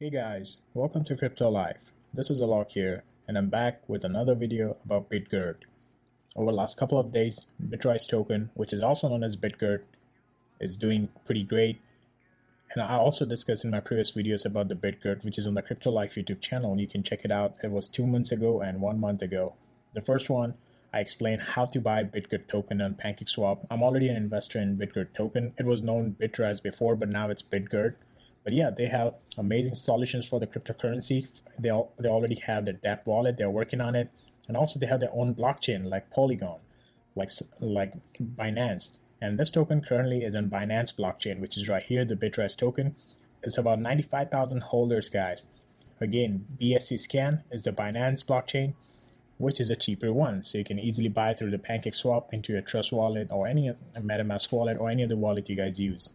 Hey guys, welcome to Crypto Life. This is Alok here, and I'm back with another video about Bitgert. Over the last couple of days, Bitrise token, which is also known as Bitgert, is doing pretty great. And I also discussed in my previous videos about the Bitgert, which is on the Crypto Life YouTube channel. You can check it out. It was two months ago and one month ago. The first one, I explained how to buy Bitgert token on PancakeSwap. I'm already an investor in Bitgert token. It was known Bitrise before, but now it's Bitgert. But yeah, they have amazing solutions for the cryptocurrency. They all, they already have their dApp wallet. They're working on it, and also they have their own blockchain like Polygon, like like Binance. And this token currently is on Binance blockchain, which is right here, the Bitrise token. It's about 95,000 holders, guys. Again, BSC Scan is the Binance blockchain, which is a cheaper one. So you can easily buy through the PancakeSwap into your Trust wallet or any MetaMask wallet or any other wallet you guys use.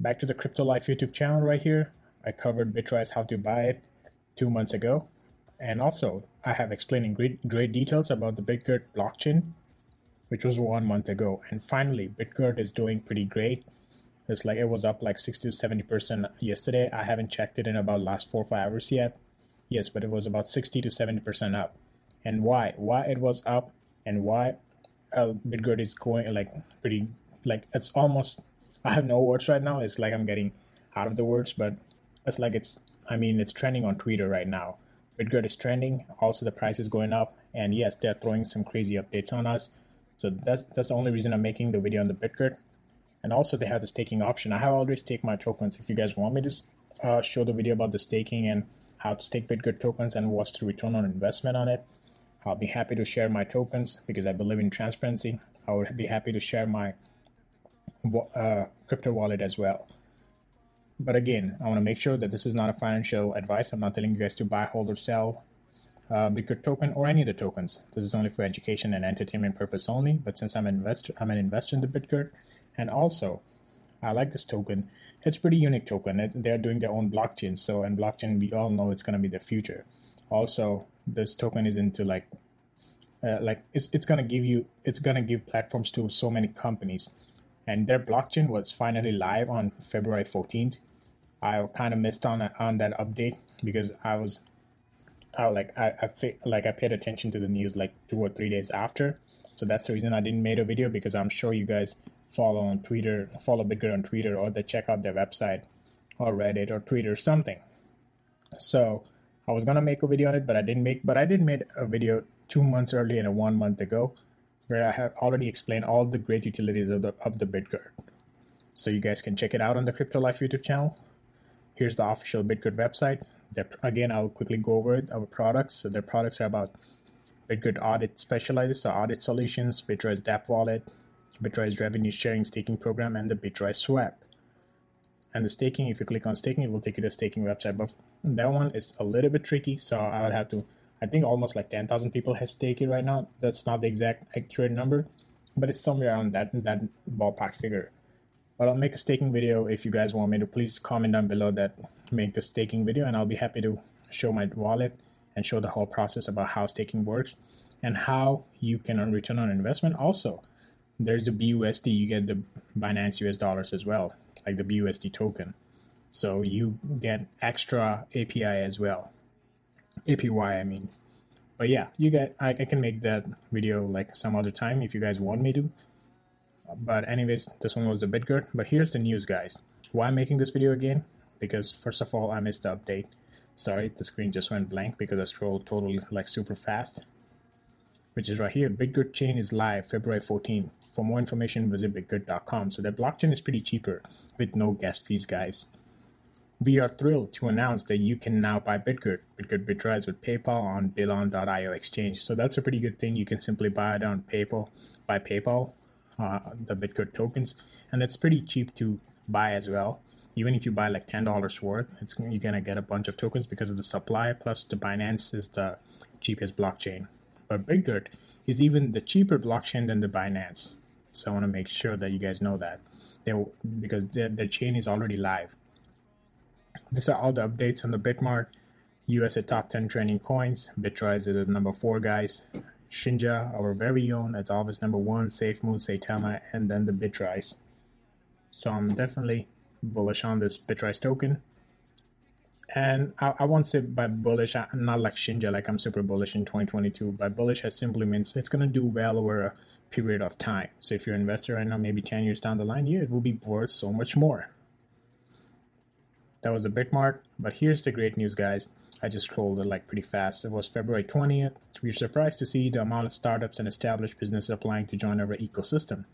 Back to the Crypto Life YouTube channel right here. I covered Bitrise how to buy it two months ago. And also, I have explained in great, great details about the Bitgert blockchain, which was one month ago. And finally, Bitgert is doing pretty great. It's like it was up like 60 to 70% yesterday. I haven't checked it in about last four or five hours yet. Yes, but it was about 60 to 70% up. And why? Why it was up and why uh, Bitgert is going like pretty, like it's almost I have no words right now. It's like I'm getting out of the words, but it's like it's. I mean, it's trending on Twitter right now. Bitgert is trending. Also, the price is going up, and yes, they're throwing some crazy updates on us. So that's that's the only reason I'm making the video on the Bitgert. And also, they have the staking option. I have already staked my tokens. If you guys want me to uh, show the video about the staking and how to stake Bitgert tokens and what's the return on investment on it, I'll be happy to share my tokens because I believe in transparency. I would be happy to share my uh, crypto wallet as well. But again, I want to make sure that this is not a financial advice. I'm not telling you guys to buy, hold, or sell uh, Bitcoin token or any of the tokens. This is only for education and entertainment purpose only. But since I'm an investor, I'm an investor in the Bitcoin, and also I like this token. It's pretty unique token. It, they're doing their own blockchain. So and blockchain, we all know it's going to be the future. Also, this token is into like uh, like it's, it's to give you it's going to give platforms to so many companies and their blockchain was finally live on February 14th. I kind of missed on on that update because I was, I like I, I like I paid attention to the news like two or three days after, so that's the reason I didn't make a video because I'm sure you guys follow on Twitter, follow Bitcoin on Twitter, or they check out their website, or Reddit, or Twitter, or something. So I was gonna make a video on it, but I didn't make. But I did make a video two months early and one month ago where I have already explained all the great utilities of the, of the Bitgert. So you guys can check it out on the Crypto Life YouTube channel. Here's the official Bitgert website. That, again, I'll quickly go over it, our products. So their products are about Bitgert Audit Specialized, so audit solutions, Bitrise dApp Wallet, Bitrise Revenue Sharing Staking Program, and the Bitrise Swap. And the staking, if you click on staking, it will take you to the staking website. But that one is a little bit tricky, so I would have to I think almost like 10,000 people staked it right now. That's not the exact accurate number, but it's somewhere around that that ballpark figure. But I'll make a staking video if you guys want me to. Please comment down below that make a staking video, and I'll be happy to show my wallet and show the whole process about how staking works and how you can earn return on investment. Also, there's a BUSD. You get the Binance US dollars as well, like the BUSD token. So you get extra API as well. APY, I mean. But yeah, you get I, I can make that video like some other time if you guys want me to. But anyways, this one was the Bitgert. But here's the news, guys. Why I'm making this video again? Because first of all, I missed the update. Sorry, the screen just went blank because I scrolled totally like super fast. Which is right here. Bitgert chain is live February 14. For more information, visit bitgert.com. So the blockchain is pretty cheaper with no gas fees, guys. We are thrilled to announce that you can now buy Bitgert, Bitgert Bitrise with PayPal on Billon.io exchange. So that's a pretty good thing. You can simply buy it on PayPal by PayPal, uh, the Bitgert tokens, and it's pretty cheap to buy as well. Even if you buy like ten dollars worth, it's you're gonna get a bunch of tokens because of the supply. Plus, the Binance is the cheapest blockchain, but Bitgert is even the cheaper blockchain than the Binance. So I want to make sure that you guys know that they because the, the chain is already live. These are all the updates on the Bitmart. USA top 10 trending coins. Bitrise is the number four guys. Shinja, our very own, that's always number one. Safe SafeMoon, Saitama, and then the Bitrise. So I'm definitely bullish on this Bitrise token. and I, I won't say by bullish, I'm not like Shinja, like I'm super bullish in 2022. By bullish, has simply means it's going to do well over a period of time. So if you're an investor right now, maybe 10 years down the line, yeah, it will be worth so much more. That was a Bitmart, but here's the great news, guys. I just scrolled it like pretty fast. It was February 20th. We are surprised to see the amount of startups and established businesses applying to join our ecosystem.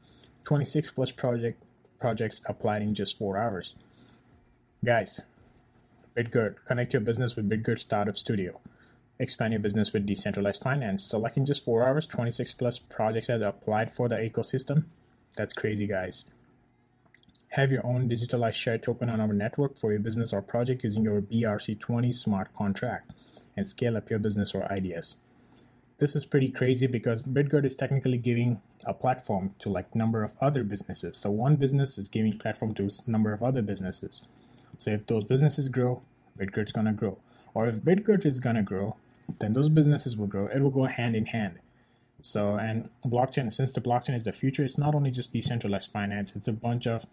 26 plus project projects applied in just four hours. Guys, Bitgert, connect your business with Bitgert Startup Studio. Expand your business with decentralized finance. So, like in just four hours, 26 plus projects have applied for the ecosystem. That's crazy, guys. Have your own digitalized share token on our network for your business or project using your BRC20 smart contract and scale up your business or ideas. This is pretty crazy because Bitgert is technically giving a platform to like number of other businesses. So one business is giving platform to a number of other businesses. So if those businesses grow, Bitgert's gonna grow. Or if Bitgert is gonna grow, then those businesses will grow. It will go hand in hand. So and blockchain, since the blockchain is the future, it's not only just decentralized finance, it's a bunch of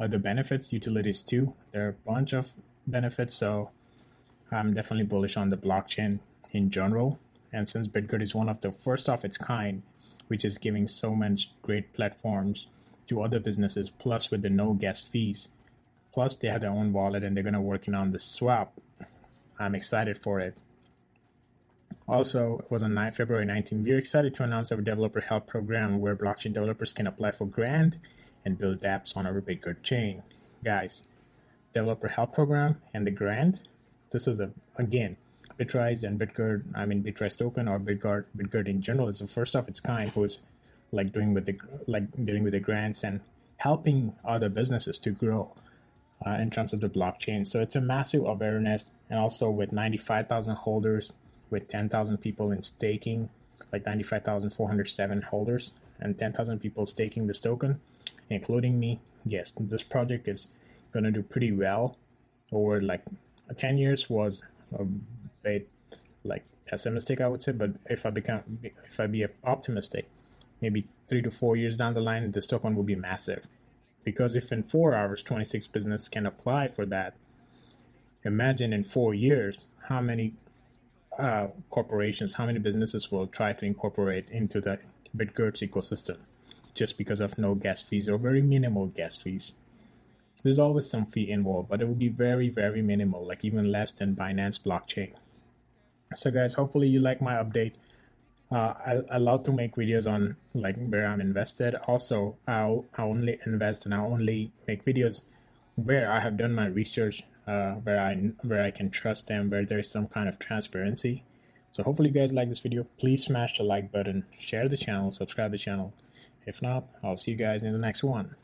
other benefits, utilities too. There are a bunch of benefits. So I'm definitely bullish on the blockchain in general. And since Bitgert is one of the first of its kind, which is giving so much great platforms to other businesses, plus with the no gas fees, plus they have their own wallet and they're gonna working on the swap. I'm excited for it. Also, it was on 9, February 19. We're excited to announce our developer help program where blockchain developers can apply for grant and build apps on our Bitgert chain. Guys, developer help program and the grant. This is a again Bitrise and Bitgert, I mean Bitrise token or Bitgard, Bitgert in general is the first of its kind who's like doing with the like dealing with the grants and helping other businesses to grow uh, in terms of the blockchain. So it's a massive awareness, and also with 95,000 holders, with 10,000 people in staking, like 95,407 holders, and 10,000 people staking this token, including me. Yes, this project is going to do pretty well. Over like 10 years was a bit like pessimistic, I would say. But if I become, if I be optimistic, maybe three to four years down the line, this token will be massive. Because if in four hours, 26 business can apply for that, imagine in four years how many uh, corporations, how many businesses will try to incorporate into the Bitgert's ecosystem just because of no gas fees or very minimal gas fees. There's always some fee involved, but it will be very, very minimal, like even less than Binance blockchain. So, guys, hopefully you like my update. Uh, I, I love to make videos on like where I'm invested. Also, I'll I only invest and I only make videos where I have done my research, uh, where I where I can trust them, where there is some kind of transparency. So hopefully you guys like this video. Please smash the like button, share the channel, subscribe the channel. If not, I'll see you guys in the next one.